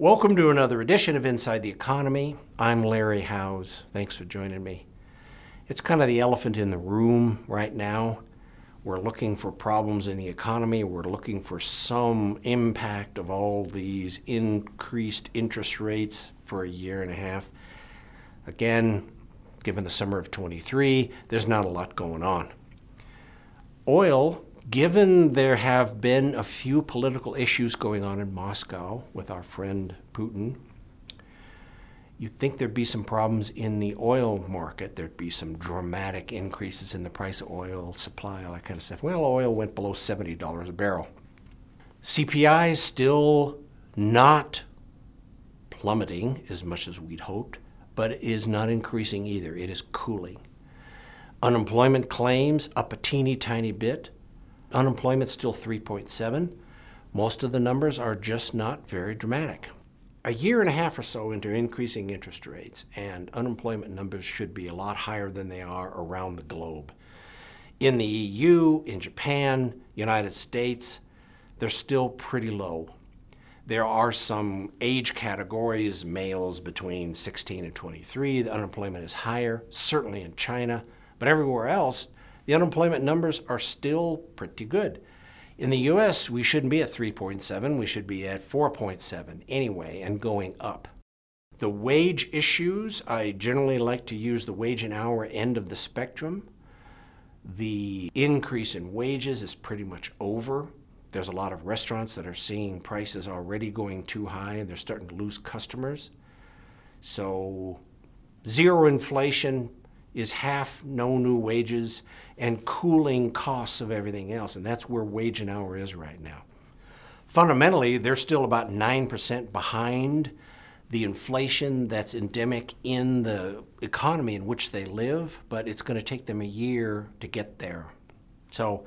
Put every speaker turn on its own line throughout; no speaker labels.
Welcome to another edition of Inside the Economy. I'm Larry Howes. Thanks for joining me. It's kind of the elephant in the room right now. We're looking for problems in the economy. We're looking for some impact of all these increased interest rates for a year and a half. Again, given the summer of 23, there's not a lot going on. Oil, given there have been a few political issues going on in Moscow with our friend Putin, you'd think there'd be some problems in the oil market. There'd be some dramatic increases in the price of oil, supply, all that kind of stuff. Well, oil went below $70 a barrel. CPI is still not plummeting as much as we'd hoped, but it is not increasing either. It is cooling. Unemployment claims up a teeny tiny bit. Unemployment still 3.7. Most of the numbers are just not very dramatic a year and a half or so into increasing interest rates, and unemployment numbers should be a lot higher than they are around the globe. In the EU, in Japan, United States, they're still pretty low. There are some age categories, males between 16 and 23, the unemployment is higher, certainly in China, but everywhere else, the unemployment numbers are still pretty good. In the US, we shouldn't be at 3.7, we should be at 4.7 anyway, and going up. The wage issues, I generally like to use the wage and hour end of the spectrum. The increase in wages is pretty much over. There's a lot of restaurants that are seeing prices already going too high and they're starting to lose customers. So, zero inflation, is half no new wages and cooling costs of everything else. And that's where wage and hour is right now. Fundamentally, they're still about 9% behind the inflation that's endemic in the economy in which they live, but it's going to take them a year to get there. So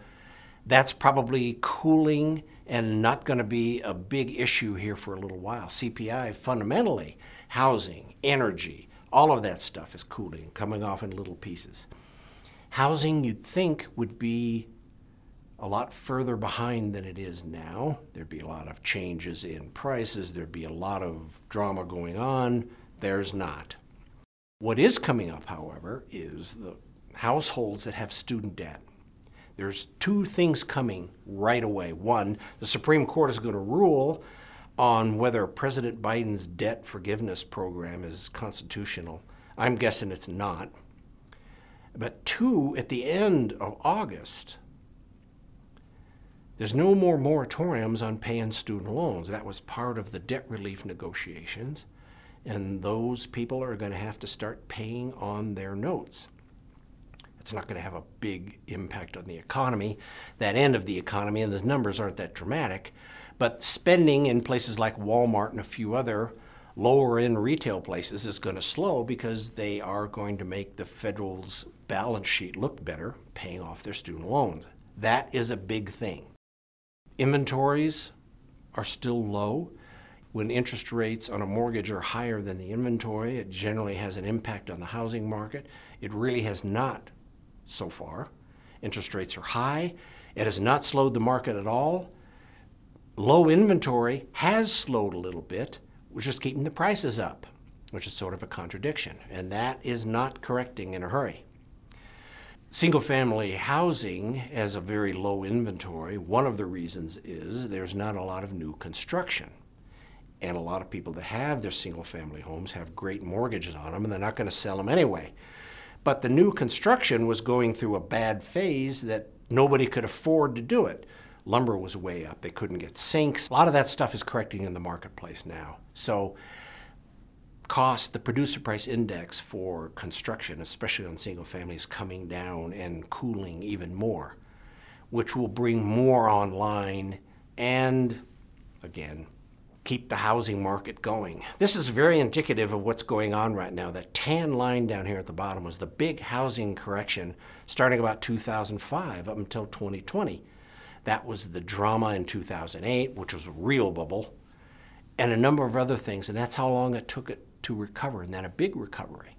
that's probably cooling and not going to be a big issue here for a little while. CPI fundamentally, housing, energy, all of that stuff is cooling, coming off in little pieces. Housing, you'd think, would be a lot further behind than it is now. There'd be a lot of changes in prices, there'd be a lot of drama going on. There's not. What is coming up, however, is the households that have student debt. There's two things coming right away. One, the Supreme Court is going to rule on whether President Biden's debt forgiveness program is constitutional. I'm guessing it's not. But two, at the end of August, there's no more moratoriums on paying student loans. That was part of the debt relief negotiations, and those people are going to have to start paying on their notes. It's not going to have a big impact on the economy, that end of the economy, and the numbers aren't that dramatic. But spending in places like Walmart and a few other lower end retail places is going to slow because they are going to make the federal's balance sheet look better, paying off their student loans. That is a big thing. Inventories are still low. When interest rates on a mortgage are higher than the inventory, it generally has an impact on the housing market. It really has not so far. Interest rates are high. It has not slowed the market at all low inventory has slowed a little bit, which is keeping the prices up, which is sort of a contradiction. And that is not correcting in a hurry. Single family housing has a very low inventory. One of the reasons is there's not a lot of new construction. And a lot of people that have their single family homes have great mortgages on them and they're not going to sell them anyway. But the new construction was going through a bad phase that nobody could afford to do it. Lumber was way up. They couldn't get sinks. A lot of that stuff is correcting in the marketplace now. So cost, the producer price index for construction, especially on single families, coming down and cooling even more, which will bring more online and, again, keep the housing market going. This is very indicative of what's going on right now. That tan line down here at the bottom was the big housing correction starting about 2005 up until 2020. That was the drama in 2008, which was a real bubble, and a number of other things. And that's how long it took it to recover, and then a big recovery.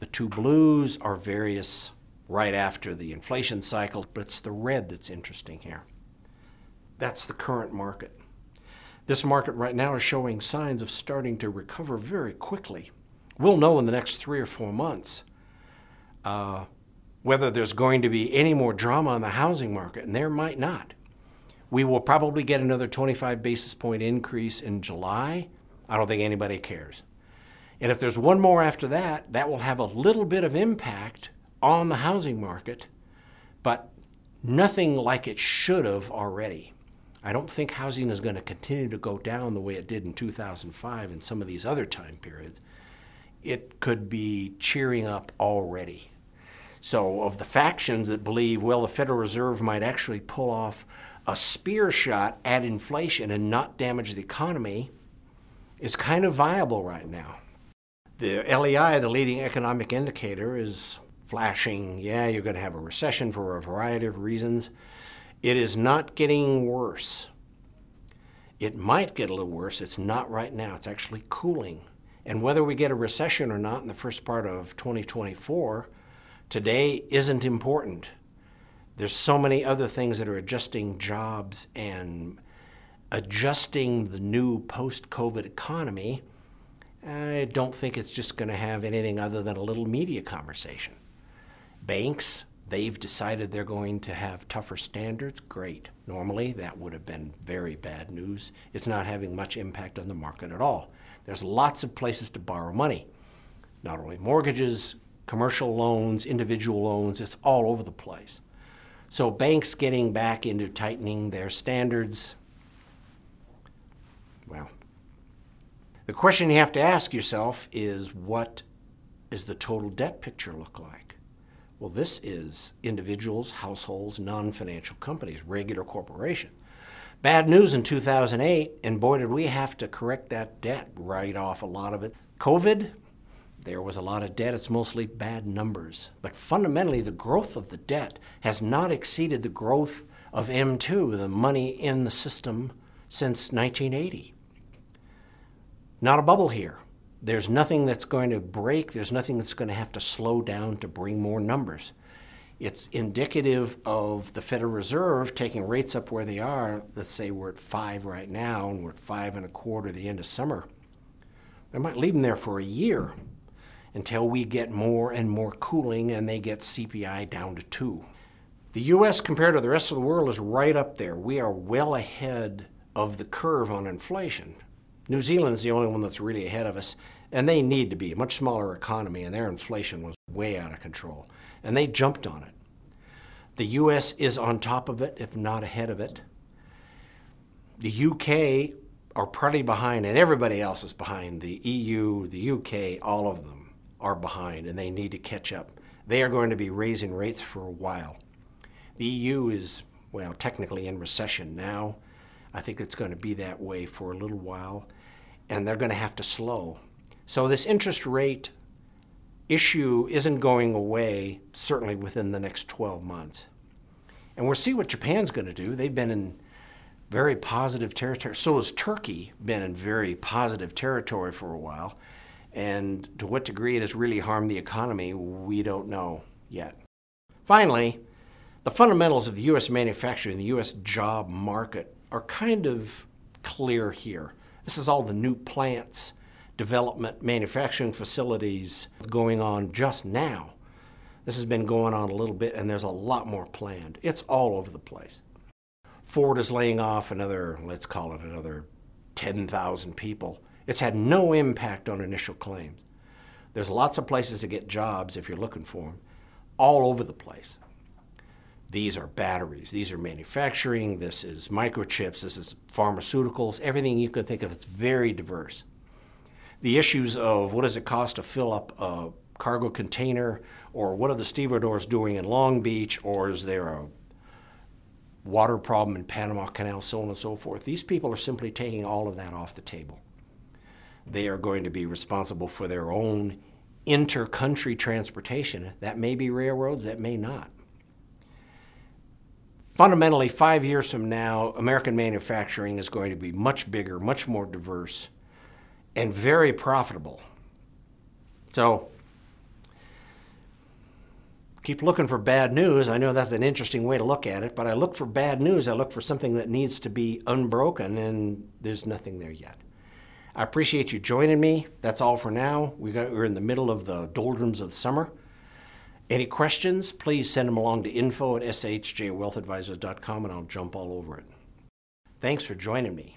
The two blues are various right after the inflation cycle, but it's the red that's interesting here. That's the current market. This market right now is showing signs of starting to recover very quickly. We'll know in the next three or four months uh, whether there's going to be any more drama on the housing market, and there might not. We will probably get another 25 basis point increase in July. I don't think anybody cares. And if there's one more after that, that will have a little bit of impact on the housing market, but nothing like it should have already. I don't think housing is going to continue to go down the way it did in 2005 and some of these other time periods. It could be cheering up already. So, of the factions that believe, well, the Federal Reserve might actually pull off a spear shot at inflation and not damage the economy, is kind of viable right now. The LEI, the leading economic indicator, is flashing, yeah, you're going to have a recession for a variety of reasons. It is not getting worse. It might get a little worse. It's not right now. It's actually cooling. And whether we get a recession or not in the first part of 2024 today isn't important. There's so many other things that are adjusting jobs and adjusting the new post COVID economy I don't think it's just going to have anything other than a little media conversation. Banks, they've decided they're going to have tougher standards. Great. Normally, that would have been very bad news. It's not having much impact on the market at all. There's lots of places to borrow money. Not only mortgages, commercial loans, individual loans, it's all over the place. So, banks getting back into tightening their standards, well, the question you have to ask yourself is what is the total debt picture look like? Well, this is individuals, households, non financial companies, regular corporations. Bad news in 2008, and boy, did we have to correct that debt, write off a lot of it. COVID, there was a lot of debt. It's mostly bad numbers. But fundamentally, the growth of the debt has not exceeded the growth of M2, the money in the system, since 1980 not a bubble here. There's nothing that's going to break, there's nothing that's going to have to slow down to bring more numbers. It's indicative of the Federal Reserve taking rates up where they are. Let's say we're at five right now, and we're at five and a quarter at the end of summer. They might leave them there for a year until we get more and more cooling and they get CPI down to two. The US, compared to the rest of the world, is right up there. We are well ahead of the curve on inflation. New Zealand's the only one that's really ahead of us, and they need to be a much smaller economy, and their inflation was way out of control. And they jumped on it. The US is on top of it, if not ahead of it. The UK are partly behind, and everybody else is behind. The EU, the UK, all of them are behind, and they need to catch up. They are going to be raising rates for a while. The EU is, well, technically in recession now. I think it's going to be that way for a little while, and they're going to have to slow. So, this interest rate issue isn't going away, certainly within the next 12 months. And we'll see what Japan's going to do. They've been in very positive territory. So has Turkey been in very positive territory for a while. And to what degree it has really harmed the economy, we don't know yet. Finally, the fundamentals of the U.S. manufacturing, the U.S. job market are kind of clear here. This is all the new plants, development, manufacturing facilities going on just now. This has been going on a little bit, and there's a lot more planned. It's all over the place. Ford is laying off another, let's call it another 10,000 people. It's had no impact on initial claims. There's lots of places to get jobs if you're looking for them, all over the place. These are batteries, these are manufacturing, this is microchips, this is pharmaceuticals, everything you can think of. It's very diverse. The issues of what does it cost to fill up a cargo container, or what are the stevedores doing in Long Beach, or is there a water problem in Panama Canal, so on and so forth. These people are simply taking all of that off the table. They are going to be responsible for their own inter-country transportation. That may be railroads, that may not fundamentally, five years from now, American manufacturing is going to be much bigger, much more diverse, and very profitable. So, keep looking for bad news. I know that's an interesting way to look at it, but I look for bad news. I look for something that needs to be unbroken, and there's nothing there yet. I appreciate you joining me. That's all for now. We got, we're in the middle of the doldrums of summer. Any questions, please send them along to info at shjwealthadvisors.com and I'll jump all over it. Thanks for joining me.